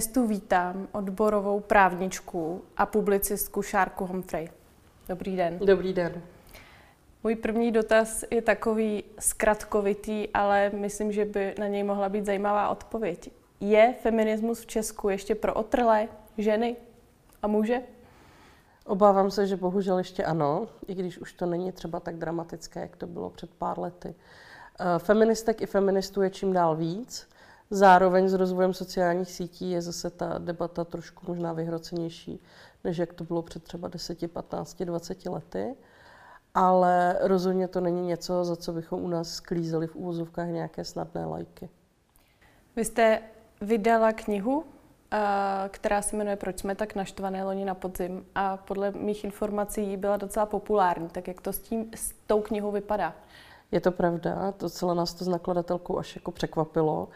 Dnes tu vítám odborovou právničku a publicistku Šárku Humphrey. Dobrý den. Dobrý den. Můj první dotaz je takový zkratkovitý, ale myslím, že by na něj mohla být zajímavá odpověď. Je feminismus v Česku ještě pro otrlé ženy a muže? Obávám se, že bohužel ještě ano, i když už to není třeba tak dramatické, jak to bylo před pár lety. Eh, feministek i feministů je čím dál víc. Zároveň s rozvojem sociálních sítí je zase ta debata trošku možná vyhrocenější, než jak to bylo před třeba 10, 15, 20 lety. Ale rozhodně to není něco, za co bychom u nás sklízeli v úvozovkách nějaké snadné lajky. Vy jste vydala knihu, eh, která se jmenuje Proč jsme tak naštvané loni na podzim a podle mých informací byla docela populární. Tak jak to s, tím, s tou knihou vypadá? Je to pravda, to celé nás to s nakladatelkou až jako překvapilo.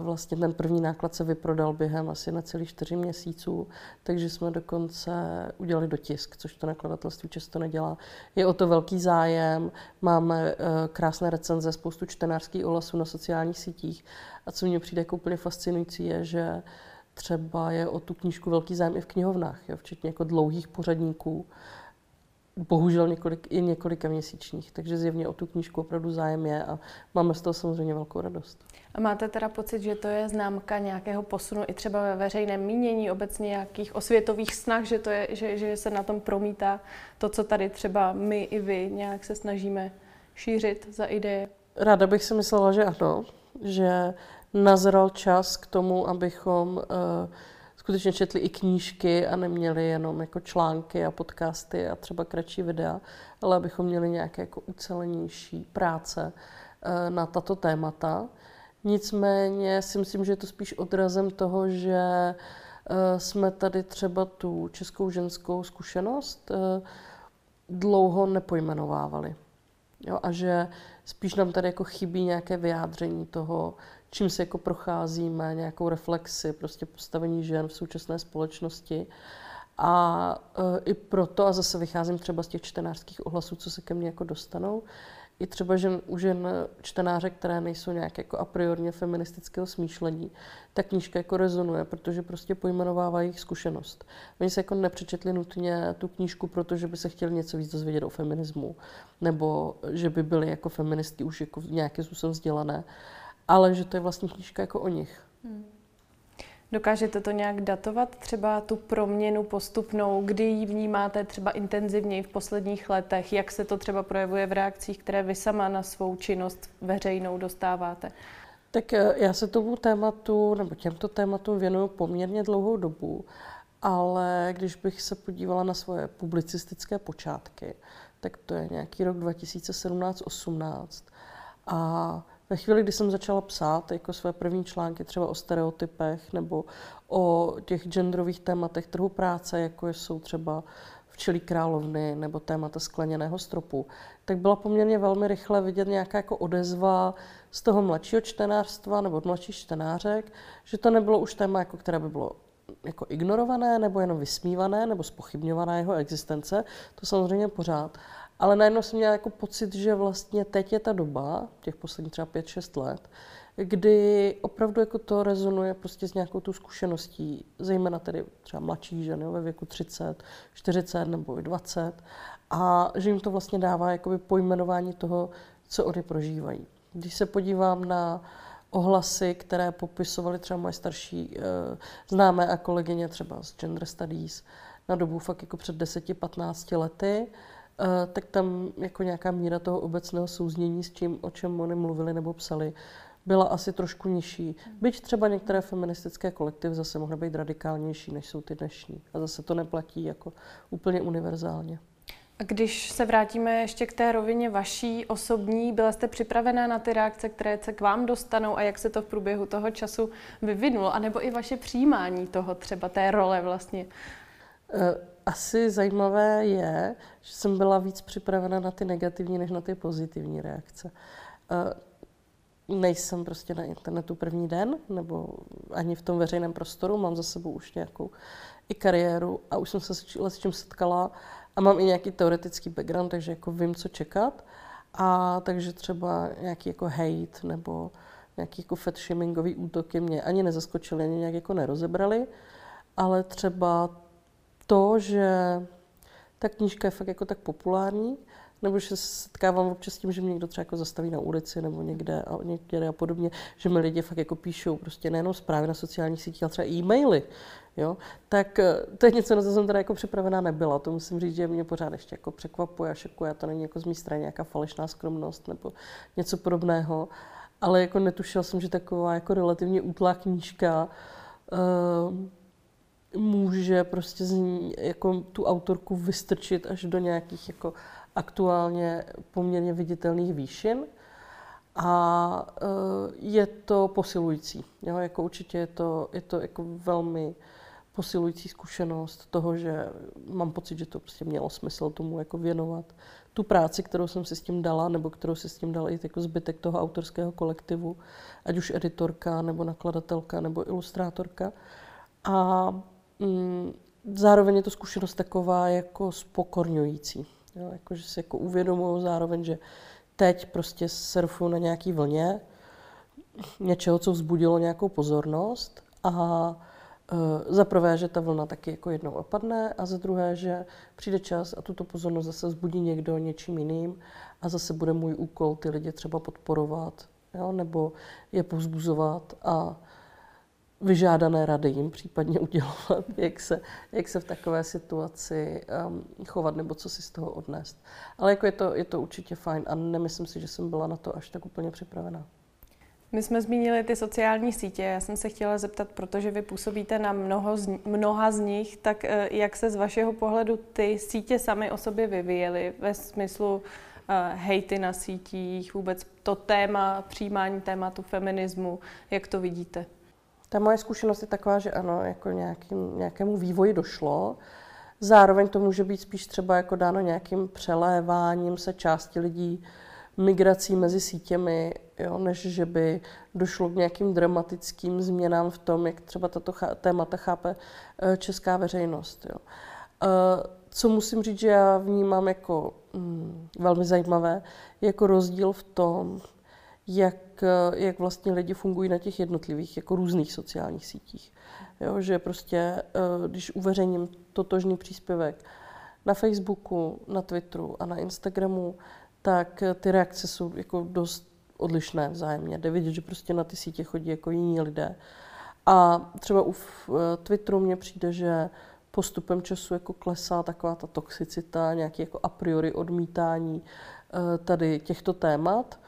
Vlastně ten první náklad se vyprodal během asi na celých čtyři měsíců, takže jsme dokonce udělali dotisk, což to nakladatelství často nedělá. Je o to velký zájem, máme eh, krásné recenze, spoustu čtenářských ohlasů na sociálních sítích a co mně přijde jako úplně fascinující je, že třeba je o tu knížku velký zájem i v knihovnách, jo, včetně jako dlouhých pořadníků bohužel několik, i několika měsíčních, takže zjevně o tu knížku opravdu zájem je a máme z toho samozřejmě velkou radost. A máte teda pocit, že to je známka nějakého posunu i třeba ve veřejném mínění, obecně nějakých osvětových snah, že, to je, že, že se na tom promítá to, co tady třeba my i vy nějak se snažíme šířit za ideje? Ráda bych si myslela, že ano, že nazral čas k tomu, abychom uh, skutečně četli i knížky a neměli jenom jako články a podcasty a třeba kratší videa, ale abychom měli nějaké jako ucelenější práce uh, na tato témata. Nicméně si myslím, že je to spíš odrazem toho, že eh, jsme tady třeba tu českou ženskou zkušenost eh, dlouho nepojmenovávali. Jo, a že spíš nám tady jako chybí nějaké vyjádření toho, čím se jako procházíme, nějakou reflexi, prostě postavení žen v současné společnosti. A e, i proto, a zase vycházím třeba z těch čtenářských ohlasů, co se ke mně jako dostanou, i třeba žen, u žen čtenáře, které nejsou nějak jako a priorně feministického smýšlení, ta knížka jako rezonuje, protože prostě pojmenovává jejich zkušenost. Oni se jako nepřečetli nutně tu knížku, protože by se chtěli něco víc dozvědět o feminismu, nebo že by byly jako feministky už jako nějakým způsobem vzdělané, ale že to je vlastně knížka jako o nich. Hmm. Dokážete to nějak datovat, třeba tu proměnu postupnou, kdy ji vnímáte třeba intenzivněji v posledních letech, jak se to třeba projevuje v reakcích, které vy sama na svou činnost veřejnou dostáváte? Tak eh, já se tomu tématu, nebo těmto tématům věnuju poměrně dlouhou dobu, ale když bych se podívala na svoje publicistické počátky, tak to je nějaký rok 2017-18 a ve chvíli, kdy jsem začala psát jako své první články třeba o stereotypech nebo o těch genderových tématech trhu práce, jako jsou třeba včelí královny nebo témata skleněného stropu, tak byla poměrně velmi rychle vidět nějaká jako odezva z toho mladšího čtenářstva nebo od mladších čtenářek, že to nebylo už téma, jako které by bylo jako ignorované nebo jenom vysmívané nebo spochybňovaná jeho existence, to samozřejmě pořád, ale najednou jsem měla jako pocit, že vlastně teď je ta doba, těch posledních třeba 5-6 let, kdy opravdu jako to rezonuje prostě s nějakou tu zkušeností, zejména tedy třeba mladší ženy ve věku 30, 40 nebo i 20, a že jim to vlastně dává jakoby pojmenování toho, co oni prožívají. Když se podívám na ohlasy, které popisovaly třeba moje starší e, známé a kolegyně třeba z Gender Studies na dobu fakt jako před 10-15 lety, tak tam jako nějaká míra toho obecného souznění s tím, o čem oni mluvili nebo psali, byla asi trošku nižší. Byť třeba některé feministické kolektivy zase mohly být radikálnější, než jsou ty dnešní. A zase to neplatí jako úplně univerzálně. A když se vrátíme ještě k té rovině vaší osobní, byla jste připravená na ty reakce, které se k vám dostanou a jak se to v průběhu toho času vyvinulo? A nebo i vaše přijímání toho třeba, té role vlastně? Uh, asi zajímavé je, že jsem byla víc připravena na ty negativní, než na ty pozitivní reakce. Uh, nejsem prostě na internetu první den, nebo ani v tom veřejném prostoru, mám za sebou už nějakou i kariéru a už jsem se s čím setkala a mám i nějaký teoretický background, takže jako vím, co čekat. A takže třeba nějaký jako hate nebo nějaký jako fat shamingový útoky mě ani nezaskočily, ani nějak jako nerozebrali, ale třeba to, že ta knížka je fakt jako tak populární, nebo že se setkávám občas s tím, že mě někdo třeba jako zastaví na ulici nebo někde a, někde a podobně, že mi lidi fakt jako píšou prostě nejenom zprávy na sociálních sítích, ale třeba e-maily, jo, tak eh, to je něco, na co jsem teda jako připravená nebyla. To musím říct, že mě pořád ještě jako překvapuje a šokuje. To není jako z mé strany nějaká falešná skromnost nebo něco podobného. Ale jako netušila jsem, že taková jako relativně útlá knížka uh, může prostě z ní jako tu autorku vystrčit až do nějakých jako aktuálně poměrně viditelných výšin a eh, je to posilující. Jo? Jako určitě je to, je to jako velmi posilující zkušenost toho, že mám pocit, že to prostě mělo smysl tomu jako věnovat tu práci, kterou jsem si s tím dala, nebo kterou si s tím dala i jako zbytek toho autorského kolektivu, ať už editorka, nebo nakladatelka, nebo ilustrátorka. A mm, zároveň je to zkušenost taková jako spokorňující. Jo, jako, že si jako uvědomuju zároveň, že teď prostě surfu na nějaký vlně něčeho, co vzbudilo nějakou pozornost a e, za prvé, že ta vlna taky jako jednou opadne a za druhé, že přijde čas a tuto pozornost zase vzbudí někdo něčím jiným a zase bude můj úkol ty lidi třeba podporovat jo, nebo je povzbuzovat a vyžádané rady jim případně udělovat, jak se, jak se v takové situaci um, chovat nebo co si z toho odnést. Ale jako je, to, je to určitě fajn a nemyslím si, že jsem byla na to až tak úplně připravená. My jsme zmínili ty sociální sítě. Já jsem se chtěla zeptat, protože vy působíte na mnoho z, mnoha z nich, tak eh, jak se z vašeho pohledu ty sítě samy o sobě vyvíjely ve smyslu uh, hejty na sítích, vůbec to téma, přijímání tématu feminismu, jak to vidíte? Ta moje zkušenost je taková, že ano, jako nějakým, nějakému vývoji došlo. Zároveň to může být spíš třeba jako dáno nějakým přeléváním se části lidí, migrací mezi sítěmi, jo, než že by došlo k nějakým dramatickým změnám v tom, jak třeba tato témata chápe eh, česká veřejnost. Jo. Eh, co musím říct, že já vnímám jako mm, velmi zajímavé, jako rozdíl v tom, jak, jak vlastně lidi fungují na těch jednotlivých jako různých sociálních sítích. Jo, že prostě, eh, když uveřejním totožný příspěvek na Facebooku, na Twitteru a na Instagramu, tak ty reakce jsou jako dost odlišné vzájemně. Jde vidět, že prostě na ty sítě chodí jako jiní lidé. A třeba u eh, Twitteru mně přijde, že postupem času jako klesá taková ta toxicita, nějaké jako a priori odmítání eh, tady těchto témat.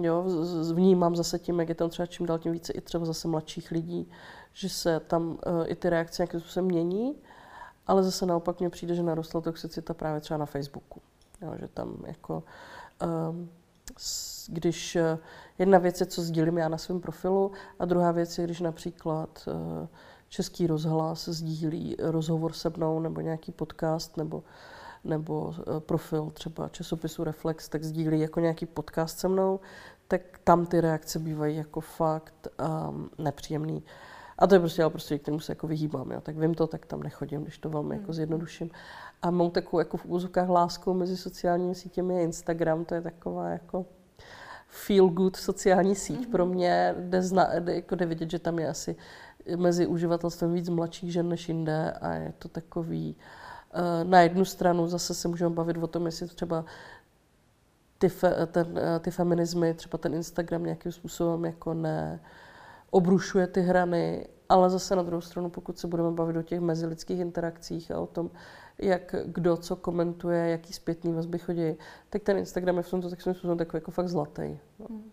Jo, vnímám zase tím, jak je tam třeba čím dál tím více i třeba zase mladších lidí, že se tam uh, i ty reakce nějakým způsobem mění, ale zase naopak mně přijde, že narostla toxicita právě třeba na Facebooku. Jo, že tam jako, um, když uh, jedna věc je, co sdílím já na svém profilu, a druhá věc je, když například uh, Český rozhlas sdílí rozhovor se mnou nebo nějaký podcast nebo nebo eh, profil třeba časopisu Reflex, tak sdílí jako nějaký podcast se mnou, tak tam ty reakce bývají jako fakt um, nepříjemný. A to je prostě, ale prostě, kterému se jako vyhýbám, jo. tak vím to, tak tam nechodím, když to velmi jako hmm. zjednoduším. A mám takovou jako v úzokách láskou mezi sociálními sítěmi je Instagram, to je taková jako feel good sociální síť mm-hmm. pro mě, kde, zna, kde, jako jde vidět, že tam je asi mezi uživatelstvem víc mladších žen než jinde a je to takový, uh, na jednu stranu zase se můžeme bavit o tom, jestli třeba ty, fe, ten, eh, ty feminismy, třeba ten Instagram nějakým způsobem jako ne obrušuje ty hrany, ale zase na druhou stranu, pokud se budeme bavit o těch mezilidských interakcích a o tom, jak kdo co komentuje, jaký zpětný vazby chodí, tak ten Instagram je v tomto takovým způsobem takový jako fakt zlatý. No. Hmm.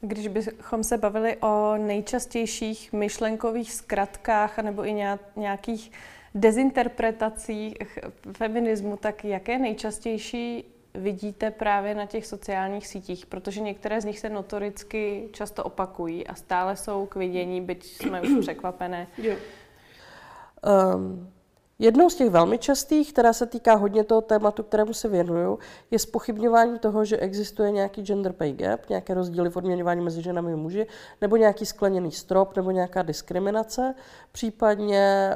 Když bychom se bavili o nejčastějších myšlenkových zkratkách nebo i nějakých dezinterpretací feminismu, tak jaké nejčastější vidíte právě na těch sociálních sítích? Protože některé z nich se notoricky často opakují a stále jsou k vidění, byť jsme už překvapené. Um, jednou z těch velmi častých, která se týká hodně toho tématu, kterému se věnuju, je spochybňování toho, že existuje nějaký gender pay gap, nějaké rozdíly v odměňování mezi ženami a muži, nebo nějaký skleněný strop, nebo nějaká diskriminace, případně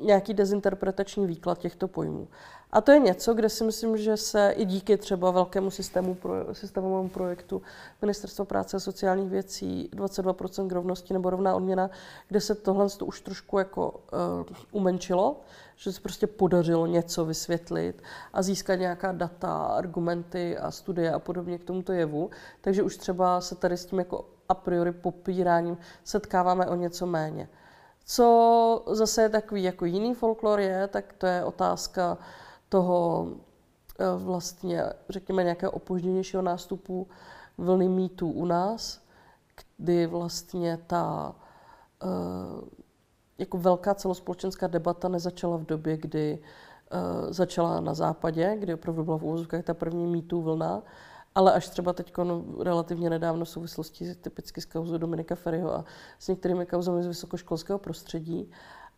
nějaký dezinterpretační výklad těchto pojmů. A to je něco, kde si myslím, že se i díky třeba velkému systému, pro, systémovému projektu Ministerstva práce a sociálních věcí 22% k rovnosti nebo rovná odměna, kde se tohle to už trošku jako uh, umenčilo, že se prostě podařilo něco vysvětlit a získat nějaká data, argumenty a studie a podobně k tomuto jevu. Takže už třeba se tady s tím jako a priori popíráním setkáváme o něco méně. Co zase je takový jako jiný folklor je, tak to je otázka toho eh, vlastně, řekněme, nějakého opožděnějšího nástupu vlny mýtů u nás, kdy vlastně ta uh, jako velká celospolečenská debata nezačala v době, kdy uh, začala na západě, kdy opravdu byla v úvozovkách ta první mýtů vlna, ale až třeba teď no, relativně nedávno v souvislosti typicky s kauzou Dominika Ferryho a s některými kauzami z vysokoškolského prostředí.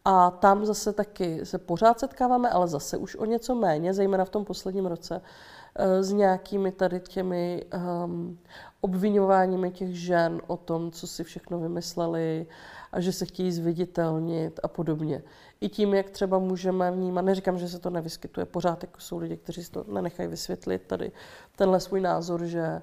A tam zase taky se pořád setkáváme, ale zase už o něco méně, zejména v tom posledním roce, eh, s nějakými tady těmi um, obvinováními těch žen o tom, co si všechno vymysleli a že se chtějí zviditelnit a podobně. I tím, jak třeba můžeme vnímat, neříkám, že se to nevyskytuje, pořád jako jsou lidi, kteří si to nenechají vysvětlit tady tenhle svůj názor, že Eh,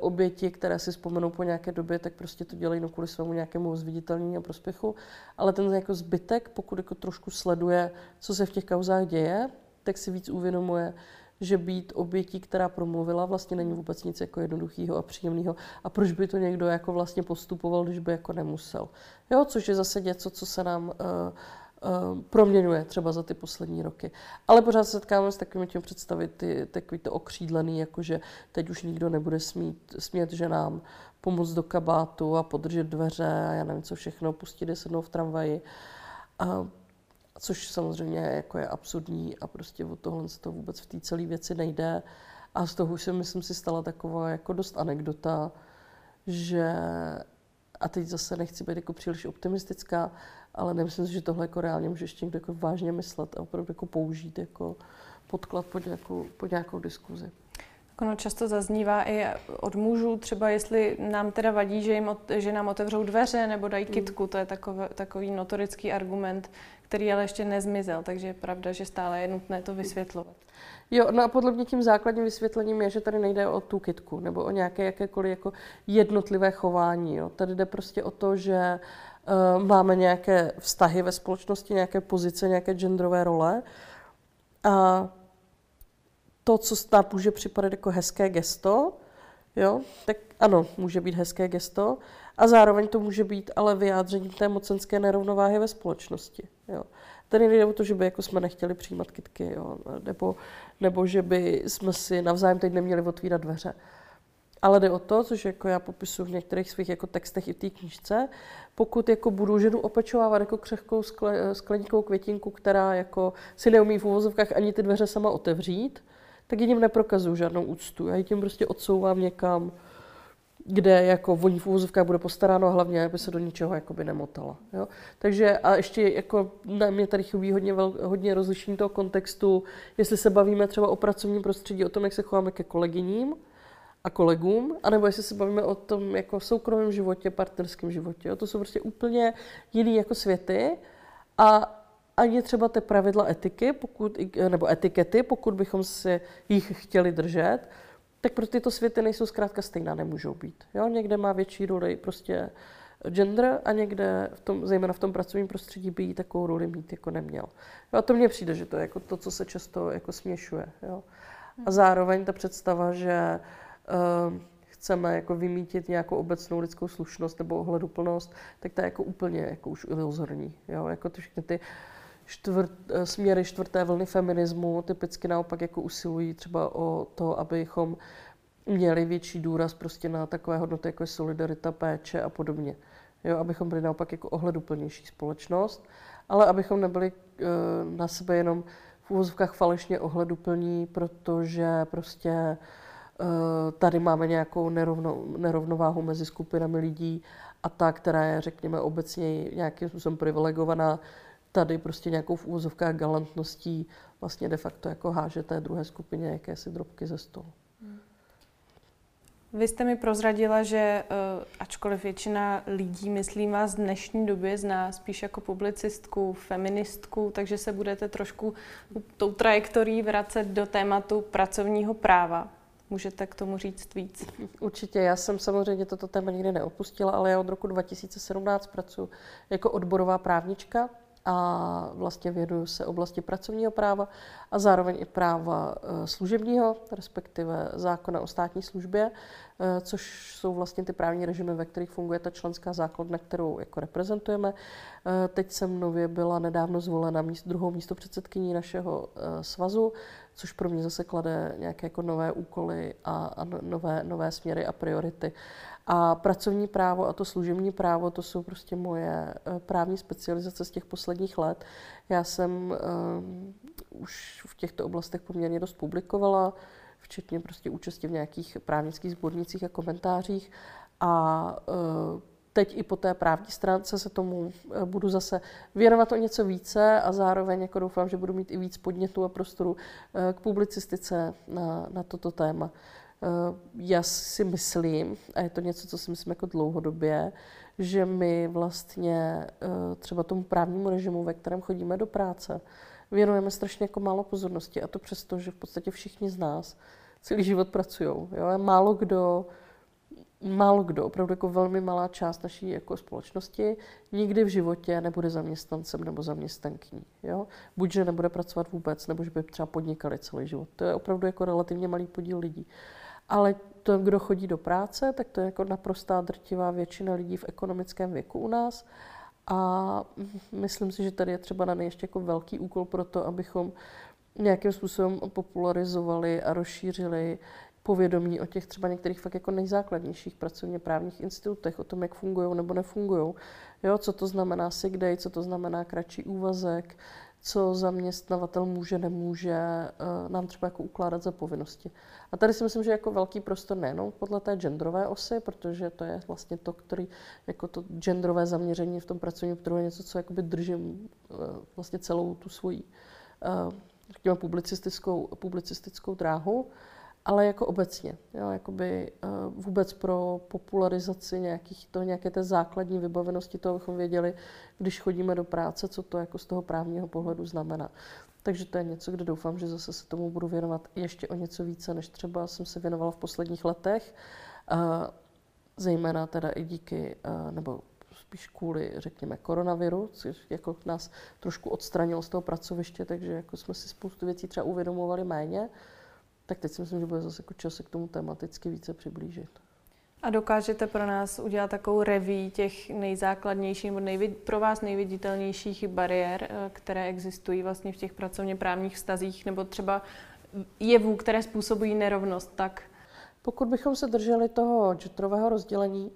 oběti, které si vzpomenou po nějaké době, tak prostě to dělají no kvůli svému nějakému zviditelnění a prospěchu. Ale ten jako zbytek, pokud jako trošku sleduje, co se v těch kauzách děje, tak si víc uvědomuje, že být obětí, která promluvila, vlastně není vůbec nic jako jednoduchého a příjemného. A proč by to někdo jako vlastně postupoval, když by jako nemusel. Jo, což je zase něco, co se nám uh, proměňuje třeba za ty poslední roky. Ale pořád se setkáváme s takovými těmi představy, ty, takový to okřídlený, jakože teď už nikdo nebude smít, smět ženám pomoct do kabátu a podržet dveře a já nevím co všechno, pustit je v tramvaji. Uh, což samozřejmě jako je absurdní a prostě od tohle toho vůbec v té celé věci nejde. A z toho už se, myslím, si stala taková jako dost anekdota, že a teď zase nechci být jako příliš optimistická, ale nemyslím si, že tohle jako reálně může ještě někdo jako vážně myslet a opravdu jako použít jako podklad pod nějakou, pod nějakou diskuzi. Ono často zaznívá i od mužů, třeba jestli nám teda vadí, že, jim, že nám otevřou dveře nebo dají mm. kitku, to je takový, takový notorický argument, který ale ještě nezmizel, takže je pravda, že stále je nutné to vysvětlovat. Jo, no a podle mě tím základním vysvětlením je, že tady nejde o tu kitku nebo o nějaké jakékoliv jako jednotlivé chování. Jo. Tady jde prostě o to, že uh, máme nějaké vztahy ve společnosti, nějaké pozice, nějaké genderové role a to, co snad může připadat jako hezké gesto, jo, tak ano, může být hezké gesto a zároveň to může být ale vyjádřením té mocenské nerovnováhy ve společnosti. Jo. Tady nejde o to, že by jako jsme nechtěli přijímat kitky, jo, nebo, nebo že by jsme si navzájem teď neměli otvírat dveře. Ale jde o to, což jako já popisuju v některých svých jako textech i v té knižce, pokud jako budu ženu opečovávat jako křehkou skle, skleníkou květinku, která jako si neumí v uvozovkách ani ty dveře sama otevřít, tak jim neprokazuju žádnou úctu. Já ji tím prostě odsouvám někam, kde jako voní v úvozovkách bude postaráno a hlavně, aby se do ničeho jakoby nemotala. Jo? Takže a ještě jako na mě tady chybí hodně, vel, hodně rozlišení toho kontextu, jestli se bavíme třeba o pracovním prostředí, o tom, jak se chováme ke kolegyním a kolegům, anebo jestli se bavíme o tom jako soukromém životě, partnerském životě. Jo? To jsou prostě úplně jiný jako světy a ani třeba ty pravidla etiky, pokud, nebo etikety, pokud bychom si jich chtěli držet, tak pro tyto světy nejsou zkrátka stejná, nemůžou být. Jo? Někde má větší roli prostě gender a někde, v tom, zejména v tom pracovním prostředí, by jí takovou roli mít jako neměl. Jo? A to mně přijde, že to je jako to, co se často jako směšuje. Jo? A zároveň ta představa, že uh, chceme jako vymítit nějakou obecnou lidskou slušnost nebo ohleduplnost, tak to je jako úplně jako už iluzorní. Jo? Jako ty všechny ty čtvrt, eh, směry čtvrté vlny feminismu typicky naopak jako usilují třeba o to, abychom měli větší důraz prostě na takové hodnoty, jako je solidarita, péče a podobně. Jo, abychom byli naopak jako ohleduplnější společnost, ale abychom nebyli uh, na sebe jenom v úvozovkách falešně ohleduplní, protože prostě uh, tady máme nějakou nerovno, nerovnováhu mezi skupinami lidí a ta, která je, řekněme, obecně nějakým způsobem privilegovaná, tady prostě nějakou v úvozovkách galantností vlastně de facto jako háže té druhé skupině jakési drobky ze stolu. Vy jste mi prozradila, že eh, ačkoliv většina lidí, myslím vás, v dnešní době zná spíš jako publicistku, feministku, takže se budete trošku tou trajektorií vracet do tématu pracovního práva. Můžete k tomu říct víc? Určitě, já jsem samozřejmě toto téma nikdy neopustila, ale já od roku 2017 pracuji jako odborová právnička a vlastně věnuju se oblasti pracovního práva a zároveň i práva eh, služebního, respektive zákona o státní službě, eh, což jsou vlastně ty právní režimy, ve kterých funguje ta členská základna, kterou jako reprezentujeme. Eh, teď jsem nově byla nedávno zvolena míst, druhou místo předsedkyní našeho svazu, což pro mě zase klade nějaké jako nové úkoly a, a no, nové, nové směry a priority. A pracovní právo a to služební právo, to jsou prostě moje eh, právní specializace z těch posledních let. Já jsem um, už v těchto oblastech poměrně dost publikovala, včetně prostě účasti v nějakých právnických sbornicích a komentářích. A uh, teď i po té právní stránce se tomu budu zase věnovat o něco více a zároveň jako doufám, že budu mít i víc podnětů a prostoru k publicistice na, na toto téma. Eh, já si myslím, a je to něco, co si myslím jako dlouhodobě, že my vlastně eh, třeba tomu právnímu režimu, ve kterém chodíme do práce, věnujeme strašně jako málo pozornosti a to přesto, že v podstatě všichni z nás celý život pracují. Málo kdo, málo kdo, opravdu jako velmi malá část naší jako společnosti nikdy v životě nebude zaměstnancem nebo zaměstnankyní. Jo? Buď, že nebude pracovat vůbec, nebo že by třeba podnikali celý život. To je opravdu jako relativně malý podíl lidí. Ale to, kdo chodí do práce, tak to je jako naprostá drtivá většina lidí v ekonomickém věku u nás. A myslím si, že tady je třeba na ještě jako velký úkol pro to, abychom nějakým způsobem popularizovali a rozšířili povědomí o těch třeba některých fakt jako nejzákladnějších pracovně právních institutech, o tom, jak fungují nebo nefungují. Jo, co to znamená sick day, co to znamená kratší úvazek, co zaměstnavatel může, nemůže eh, nám třeba jako ukládat za povinnosti. A tady si myslím, že jako velký prostor nejenom podle té genderové osy, protože to je vlastně to, který jako to genderové zaměření v tom pracovním trhu je něco, co jakoby držím eh, vlastně celou tu svoji řekněme, publicistickou, publicistickou dráhu ale jako obecně, jo, jakoby uh, vůbec pro popularizaci nějakých, to, nějaké té základní vybavenosti toho, abychom věděli, když chodíme do práce, co to jako z toho právního pohledu znamená. Takže to je něco, kde doufám, že zase se tomu budu věnovat ještě o něco více, než třeba jsem se věnovala v posledních letech, uh, zejména teda i díky, uh, nebo spíš kvůli, řekněme, koronaviru, což jako nás trošku odstranilo z toho pracoviště, takže jako jsme si spoustu věcí třeba uvědomovali méně tak teď si myslím, že bude zase jako čas se k tomu tematicky více přiblížit. A dokážete pro nás udělat takovou reví těch nejzákladnějších nebo nejvid, pro vás nejviditelnějších bariér, eh, které existují vlastně v těch pracovně právních vztazích, nebo třeba jevů, které způsobují nerovnost, tak? Pokud bychom se drželi toho genderového rozdělení,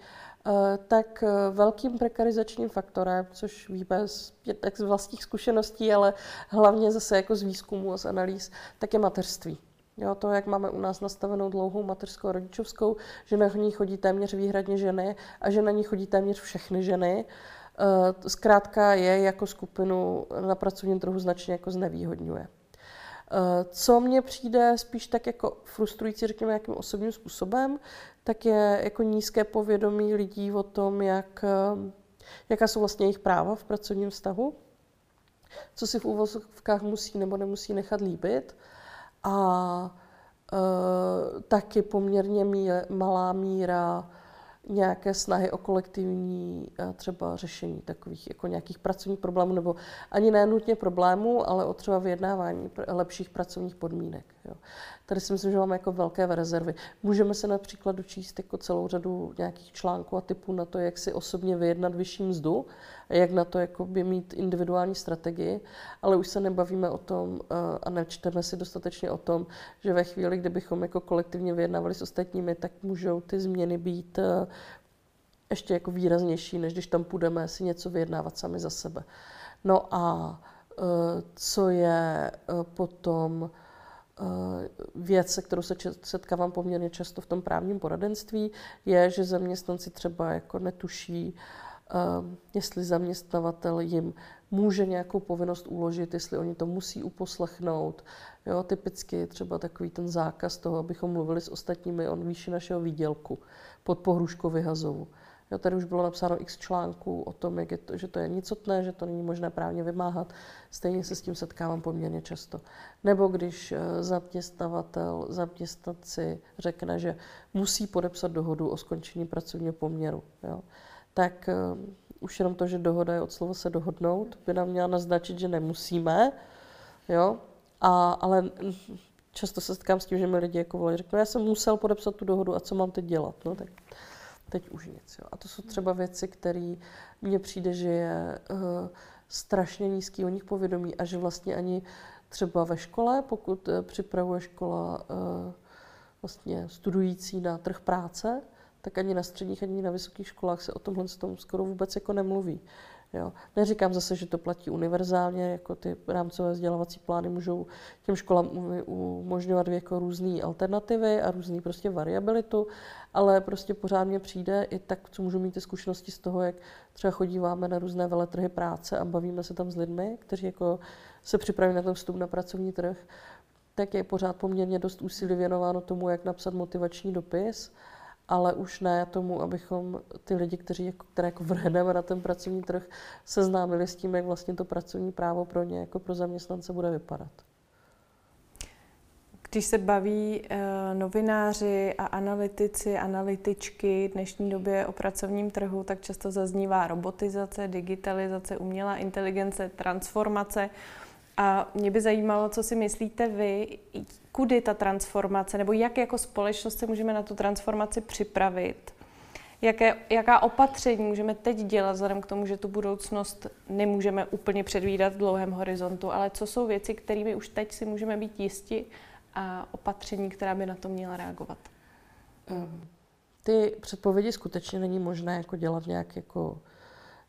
eh, tak eh, velkým prekarizačním faktorem, což víme z, tak z vlastních zkušeností, ale hlavně zase jako z výzkumu a z analýz, tak je mateřství. Jo, to, jak máme u nás nastavenou dlouhou mateřskou a rodičovskou, že na ní chodí téměř výhradně ženy a že na ní chodí téměř všechny ženy, eh, zkrátka je jako skupinu na pracovním trhu značně jako znevýhodňuje. Eh, co mně přijde spíš tak jako frustrující, řekněme, nějakým osobním způsobem, tak je jako nízké povědomí lidí o tom, jak, eh, jaká jsou vlastně jejich práva v pracovním vztahu, co si v úvozovkách musí nebo nemusí nechat líbit a e, taky poměrně mír, malá míra nějaké snahy o kolektivní e, třeba řešení takových jako nějakých pracovních problémů, nebo ani ne nutně problémů, ale o třeba vyjednávání lepších pracovních podmínek. Jo. Tady si myslím, že máme jako velké rezervy. Můžeme se například dočíst jako celou řadu nějakých článků a typů na to, jak si osobně vyjednat vyšší mzdu, jak na to jako by mít individuální strategii, ale už se nebavíme o tom eh, a nečteme si dostatečně o tom, že ve chvíli, kdybychom jako kolektivně vyjednávali s ostatními, tak můžou ty změny být eh, ještě jako výraznější, než když tam půjdeme si něco vyjednávat sami za sebe. No a eh, co je potom věc, se kterou se setkávám poměrně často v tom právním poradenství, je, že zaměstnanci třeba jako netuší, jestli zaměstnavatel jim může nějakou povinnost uložit, jestli oni to musí uposlechnout. Jo, typicky třeba takový ten zákaz toho, abychom mluvili s ostatními o výši našeho výdělku pod pohruškou vyhazovu. Jo, tady už bylo napsáno x článků o tom, jak je to, že to je nicotné, že to není možné právně vymáhat. Stejně se s tím setkávám poměrně často. Nebo když eh, zaměstnavatel zaměstnanci řekne, že musí podepsat dohodu o skončení pracovního poměru, jo, tak uh, už jenom to, že dohoda je od slova se dohodnout, by nám měla naznačit, že nemusíme, jo, a, ale často se setkám s tím, že mi lidi jako volají, řeknou, já jsem musel podepsat tu dohodu a co mám teď dělat, no tak teď už nic. Jo. A to jsou třeba věci, které mně přijde, že je uh, strašně nízký o nich povědomí a že vlastně ani třeba ve škole, pokud uh, připravuje škola uh, vlastně studující na trh práce, tak ani na středních, ani na vysokých školách se o tomhle tom skoro vůbec jako nemluví. Jo. Neříkám zase, že to platí univerzálně, jako ty rámcové vzdělávací plány můžou těm školám umožňovat jako různé alternativy a různý prostě variabilitu, ale prostě pořád mě přijde i tak, co můžu mít ty zkušenosti z toho, jak třeba chodíváme na různé veletrhy práce a bavíme se tam s lidmi, kteří jako se připraví na ten vstup na pracovní trh, tak je pořád poměrně dost úsilí věnováno tomu, jak napsat motivační dopis, ale už ne tomu, abychom ty lidi, kteří, jako, které jako vrhneme na ten pracovní trh, seznámili s tím, jak vlastně to pracovní právo pro ně jako pro zaměstnance bude vypadat. Když se baví uh, novináři a analytici, analytičky v dnešní době o pracovním trhu, tak často zaznívá robotizace, digitalizace, umělá inteligence, transformace. A mě by zajímalo, co si myslíte vy, kudy ta transformace, nebo jak jako společnost se můžeme na tu transformaci připravit, jaké, jaká opatření můžeme teď dělat, vzhledem k tomu, že tu budoucnost nemůžeme úplně předvídat v dlouhém horizontu, ale co jsou věci, kterými už teď si můžeme být jisti a opatření, která by na to měla reagovat? Ehm, ty předpovědi skutečně není možné jako dělat nějak jako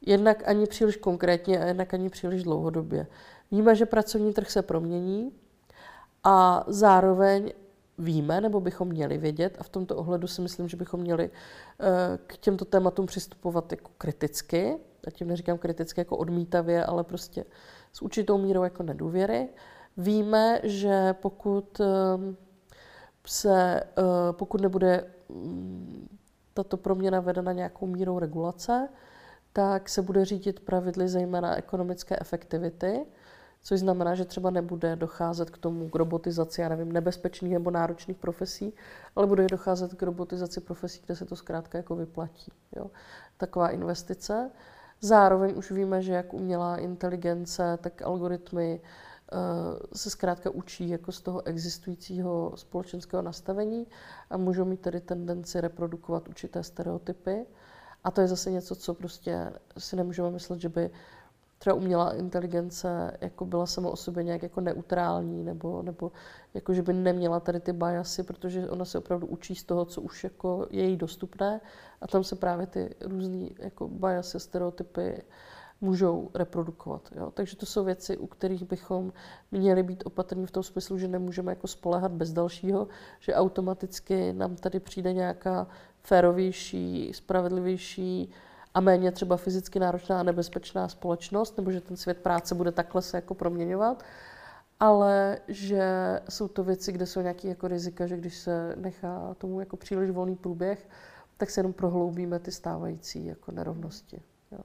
jednak ani příliš konkrétně a jednak ani příliš dlouhodobě. Víme, že pracovní trh se promění a zároveň víme, nebo bychom měli vědět, a v tomto ohledu si myslím, že bychom měli eh, k těmto tématům přistupovat jako kriticky, a tím neříkám kriticky jako odmítavě, ale prostě s určitou mírou jako nedůvěry. Víme, že pokud eh, se, eh, pokud nebude mm, tato proměna vedena nějakou mírou regulace, tak se bude řídit pravidly zejména ekonomické efektivity, což znamená, že třeba nebude docházet k tomu k robotizaci, já nevím, nebezpečných nebo náročných profesí, ale bude docházet k robotizaci profesí, kde se to zkrátka jako vyplatí. Jo? Taková investice. Zároveň už víme, že jak umělá inteligence, tak algoritmy uh, se zkrátka učí jako z toho existujícího společenského nastavení a můžou mít tedy tendenci reprodukovat určité stereotypy. A to je zase něco, co prostě si nemůžeme myslet, že by třeba umělá inteligence jako byla sama o sobě nějak jako neutrální, nebo, nebo jako, že by neměla tady ty biasy, protože ona se opravdu učí z toho, co už jako je jí dostupné a tam se právě ty různé jako biasy, stereotypy můžou reprodukovat. Jo? Takže to jsou věci, u kterých bychom měli být opatrní v tom smyslu, že nemůžeme jako spolehat bez dalšího, že automaticky nám tady přijde nějaká férovější, spravedlivější a méně třeba fyzicky náročná a nebezpečná společnost, nebo že ten svět práce bude takhle se jako proměňovat, ale že jsou to věci, kde jsou nějaké jako rizika, že když se nechá tomu jako příliš volný průběh, tak se jenom prohloubíme ty stávající jako nerovnosti. Jo.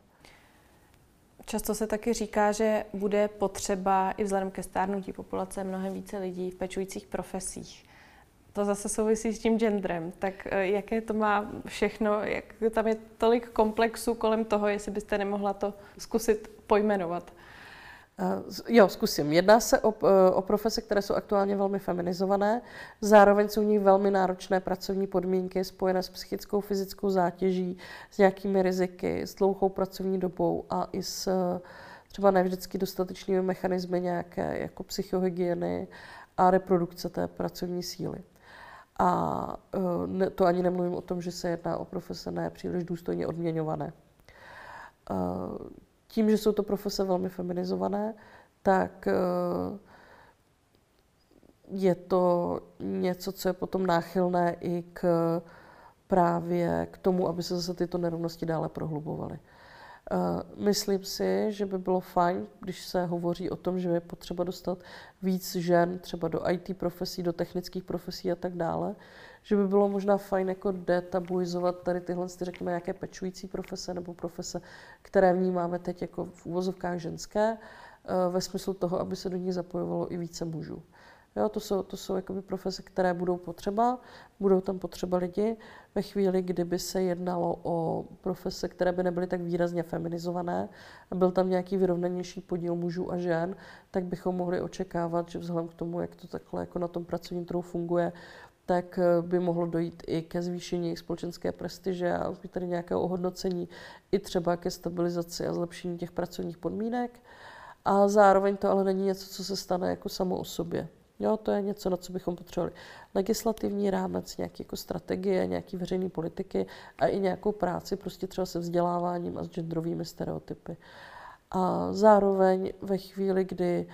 Často se taky říká, že bude potřeba i vzhledem ke stárnutí populace mnohem více lidí v pečujících profesích to zase souvisí s tím genderem, tak eh, jaké to má všechno, jak tam je tolik komplexů kolem toho, jestli byste nemohla to zkusit pojmenovat. Uh, jo, zkusím. Jedná se o, eh, o profese, které jsou aktuálně velmi feminizované, zároveň jsou v nich velmi náročné pracovní podmínky spojené s psychickou, fyzickou zátěží, s nějakými riziky, s dlouhou pracovní dobou a i s třeba nevždycky dostatečnými mechanismy nějaké jako psychohygieny a reprodukce té pracovní síly. A e, to ani nemluvím o tom, že se jedná o profese ne příliš důstojně odměňované. E, tím, že jsou to profese velmi feminizované, tak e, je to něco, co je potom náchylné i k právě k tomu, aby se zase tyto nerovnosti dále prohlubovaly. Myslím si, že by bylo fajn, když se hovoří o tom, že je potřeba dostat víc žen třeba do IT profesí, do technických profesí a tak dále, že by bylo možná fajn jako detabuizovat tady tyhle, řekněme, nějaké pečující profese nebo profese, které vnímáme teď jako v úvozovkách ženské, eh, ve smyslu toho, aby se do nich zapojovalo i více mužů. Jo, to jsou, to jsou jakoby profese, které budou potřeba, budou tam potřeba lidi. Ve chvíli, kdyby se jednalo o profese, které by nebyly tak výrazně feminizované a byl tam nějaký vyrovnanější podíl mužů a žen, tak bychom mohli očekávat, že vzhledem k tomu, jak to takhle jako na tom pracovním trhu funguje, tak eh, by mohlo dojít i ke zvýšení jejich společenské prestiže a tady nějakého ohodnocení, i třeba ke stabilizaci a zlepšení těch pracovních podmínek. A zároveň to ale není něco, co se stane jako samo o sobě. Jo, to je něco, na co bychom potřebovali. Legislativní rámec, nějaké jako strategie, nějaké veřejné politiky a i nějakou práci prostě třeba se vzděláváním a s genderovými stereotypy. A zároveň ve chvíli, kdy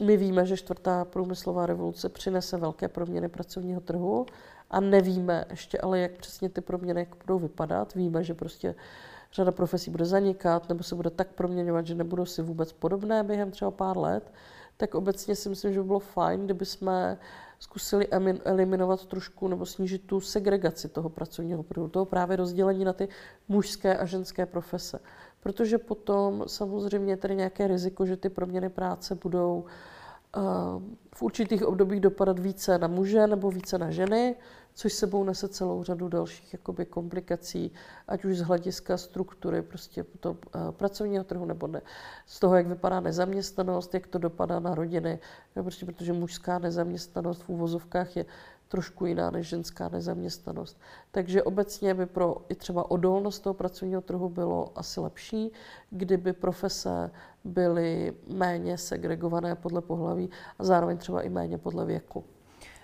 my víme, že čtvrtá průmyslová revoluce přinese velké proměny pracovního trhu a nevíme ještě ale, jak přesně ty proměny budou vypadat. Víme, že prostě řada profesí bude zanikat nebo se bude tak proměňovat, že nebudou si vůbec podobné během třeba pár let tak obecně si myslím, že by bylo fajn, kdyby jsme zkusili eliminovat trošku nebo snížit tu segregaci toho pracovního produ, toho právě rozdělení na ty mužské a ženské profese. Protože potom samozřejmě je tady nějaké riziko, že ty proměny práce budou uh, v určitých obdobích dopadat více na muže nebo více na ženy, což sebou nese celou řadu dalších jakoby, komplikací, ať už z hlediska struktury prostě to, uh, pracovního trhu nebo ne, z toho, jak vypadá nezaměstnanost, jak to dopadá na rodiny, prostě protože mužská nezaměstnanost v úvozovkách je trošku jiná než ženská nezaměstnanost. Takže obecně by pro i třeba odolnost toho pracovního trhu bylo asi lepší, kdyby profese byly méně segregované podle pohlaví a zároveň třeba i méně podle věku.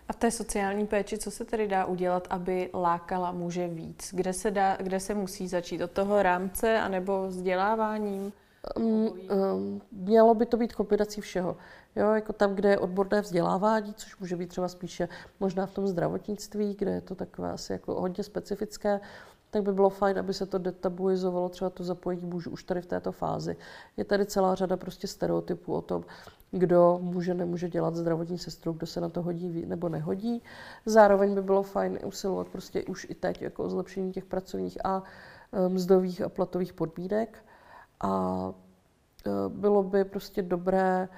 A v té sociální péči, co se tedy dá udělat, aby lákala muže víc? Kde se, dá, kde se musí začít? Od toho rámce anebo vzděláváním? Um, um, mělo by to být kombinací všeho. Jo, jako tam, kde je odborné vzdělávání, což může být třeba spíše možná v tom zdravotnictví, kde je to takové asi jako hodně specifické, tak by bylo fajn, aby se to detabuizovalo, třeba to zapojení mužů už tady v této fázi. Je tady celá řada prostě stereotypů o tom, kdo může, nemůže dělat zdravotní sestru, kdo se na to hodí nebo nehodí. Zároveň by bylo fajn usilovat prostě už i teď jako o zlepšení těch pracovních a e, mzdových a platových podmínek. A e, bylo by prostě dobré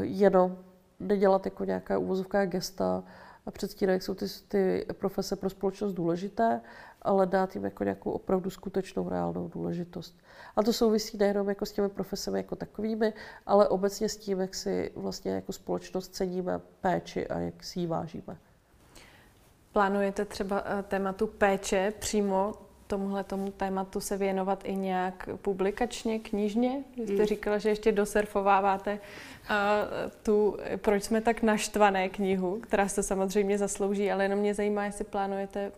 jenom nedělat jako nějaká uvozovká gesta a předstírat, jak jsou ty, ty profese pro společnost důležité, ale dát jim jako nějakou opravdu skutečnou reálnou důležitost. A to souvisí nejenom jako s těmi profesemi jako takovými, ale obecně s tím, jak si vlastně jako společnost ceníme péči a jak si ji vážíme. Plánujete třeba eh, tématu péče přímo tomuhle tomu tématu se věnovat i nějak publikačně, knižně? Vy jste mm. říkala, že ještě dosurfováváte uh, tu Proč jsme tak naštvané knihu, která se samozřejmě zaslouží, ale jenom mě zajímá, jestli plánujete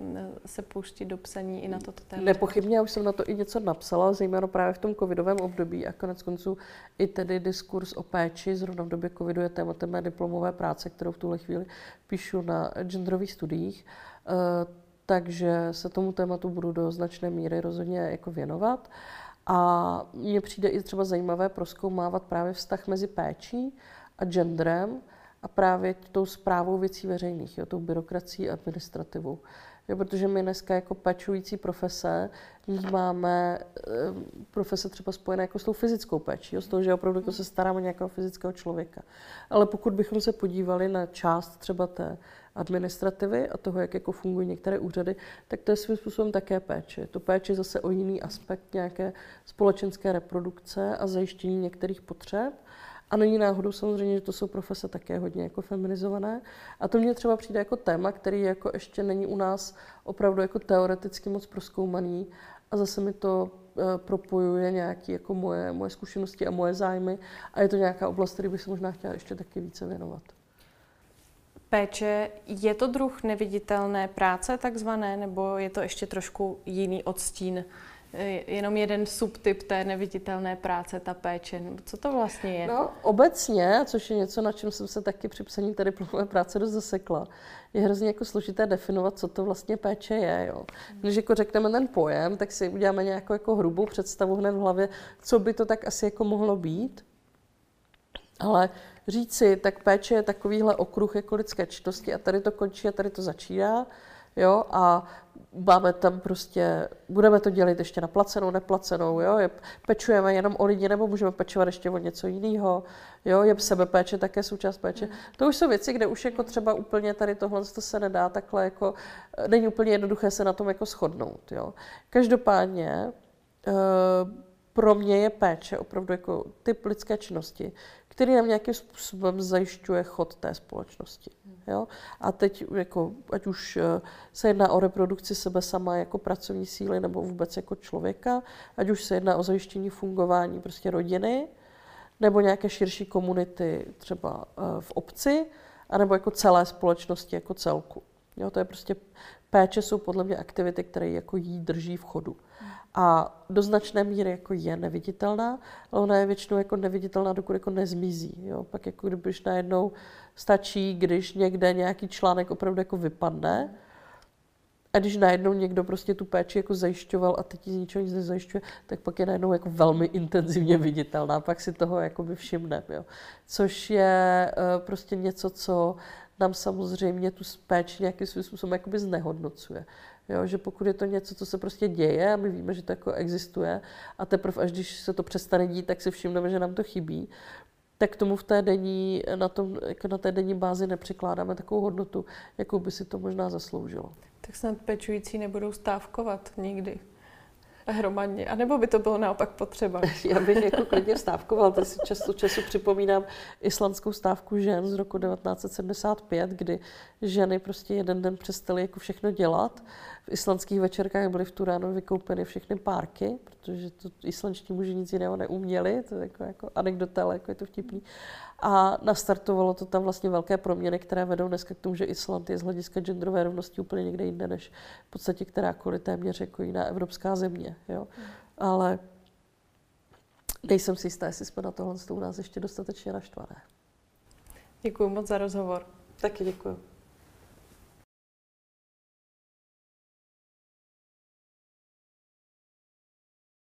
se pouštět do psaní i na toto téma. Nepochybně, já už jsem na to i něco napsala, zejména právě v tom covidovém období a konec konců i tedy diskurs o péči, zrovna v době covidu je tématem mé diplomové práce, kterou v tuhle chvíli píšu na genderových studiích. Uh, takže se tomu tématu budu do značné míry rozhodně jako věnovat. A mně přijde i třeba zajímavé proskoumávat právě vztah mezi péčí a genderem a právě tou zprávou věcí veřejných, jo, tou byrokracií a administrativou. Jo, protože my dneska jako pečující profese máme e, profese třeba spojené jako s tou fyzickou péčí, z toho, že opravdu jako se staráme nějakého fyzického člověka. Ale pokud bychom se podívali na část třeba té administrativy a toho, jak jako fungují některé úřady, tak to je svým způsobem také péče. To péče zase o jiný aspekt nějaké společenské reprodukce a zajištění některých potřeb. A není náhodou samozřejmě, že to jsou profese také hodně jako feminizované. A to mě třeba přijde jako téma, který jako ještě není u nás opravdu jako teoreticky moc proskoumaný. A zase mi to uh, propojuje nějaké jako moje, moje zkušenosti a moje zájmy. A je to nějaká oblast, který bych se možná chtěla ještě taky více věnovat. Péče, je to druh neviditelné práce takzvané, nebo je to ještě trošku jiný odstín jenom jeden subtyp té neviditelné práce, ta péče. Co to vlastně je? No, obecně, což je něco, na čem jsem se taky při psaní té diplomové práce dost zasekla, je hrozně jako složité definovat, co to vlastně péče je. Jo. Když jako řekneme ten pojem, tak si uděláme nějakou jako hrubou představu hned v hlavě, co by to tak asi jako mohlo být. Ale říci, tak péče je takovýhle okruh jako lidské činnosti a tady to končí a tady to začíná. Jo, a máme tam prostě, budeme to dělat ještě na placenou, neplacenou, jo, je, pečujeme jenom o lidi, nebo můžeme pečovat ještě o něco jiného, jo, je sebepéče také součást péče. Mm. To už jsou věci, kde už jako třeba úplně tady tohle to se nedá takhle jako, není úplně jednoduché se na tom jako shodnout, jo. Každopádně, uh, pro mě je péče opravdu jako typ lidské činnosti, který nám nějakým způsobem zajišťuje chod té společnosti. Jo? A teď, jako, ať už eh, se jedná o reprodukci sebe sama jako pracovní síly nebo vůbec jako člověka, ať už se jedná o zajištění fungování prostě rodiny, nebo nějaké širší komunity třeba eh, v obci, anebo jako celé společnosti jako celku. Jo, to je prostě péče jsou podle mě aktivity, které jako jí drží v chodu a do značné míry jako je neviditelná, ale ona je většinou jako neviditelná, dokud jako nezmizí. Jo? Pak jako když najednou stačí, když někde nějaký článek opravdu jako vypadne, a když najednou někdo prostě tu péči jako zajišťoval a teď z ničeho nic nezajišťuje, tak pak je najednou jako velmi intenzivně viditelná, pak si toho jako všimneme. Jo. Což je uh, prostě něco, co nám samozřejmě tu péči nějakým způsobem jakoby znehodnocuje. Jo, že pokud je to něco, co se prostě děje a my víme, že to jako existuje a teprve až když se to přestane dít, tak si všimneme, že nám to chybí, tak tomu v té denní, na, tom, jako na té denní bázi nepřikládáme takovou hodnotu, jakou by si to možná zasloužilo. Tak snad pečující nebudou stávkovat nikdy hromadně, a nebo by to bylo naopak potřeba? Já bych jako klidně stávkoval, to si často času připomínám islandskou stávku žen z roku 1975, kdy ženy prostě jeden den přestaly jako všechno dělat. V islandských večerkách byly v tu ráno vykoupeny všechny párky, protože to islandští muži nic jiného neuměli, to je jako, jako anekdota, ale jako je to vtipný. A nastartovalo to tam vlastně velké proměny, které vedou dneska k tomu, že Island je z hlediska genderové rovnosti úplně někde jinde, než v podstatě kterákoliv téměř jako jiná evropská země. Jo? Ale nejsem si jistá, jestli jsme na tohle u nás ještě dostatečně naštvané. Děkuji moc za rozhovor. Taky děkuji.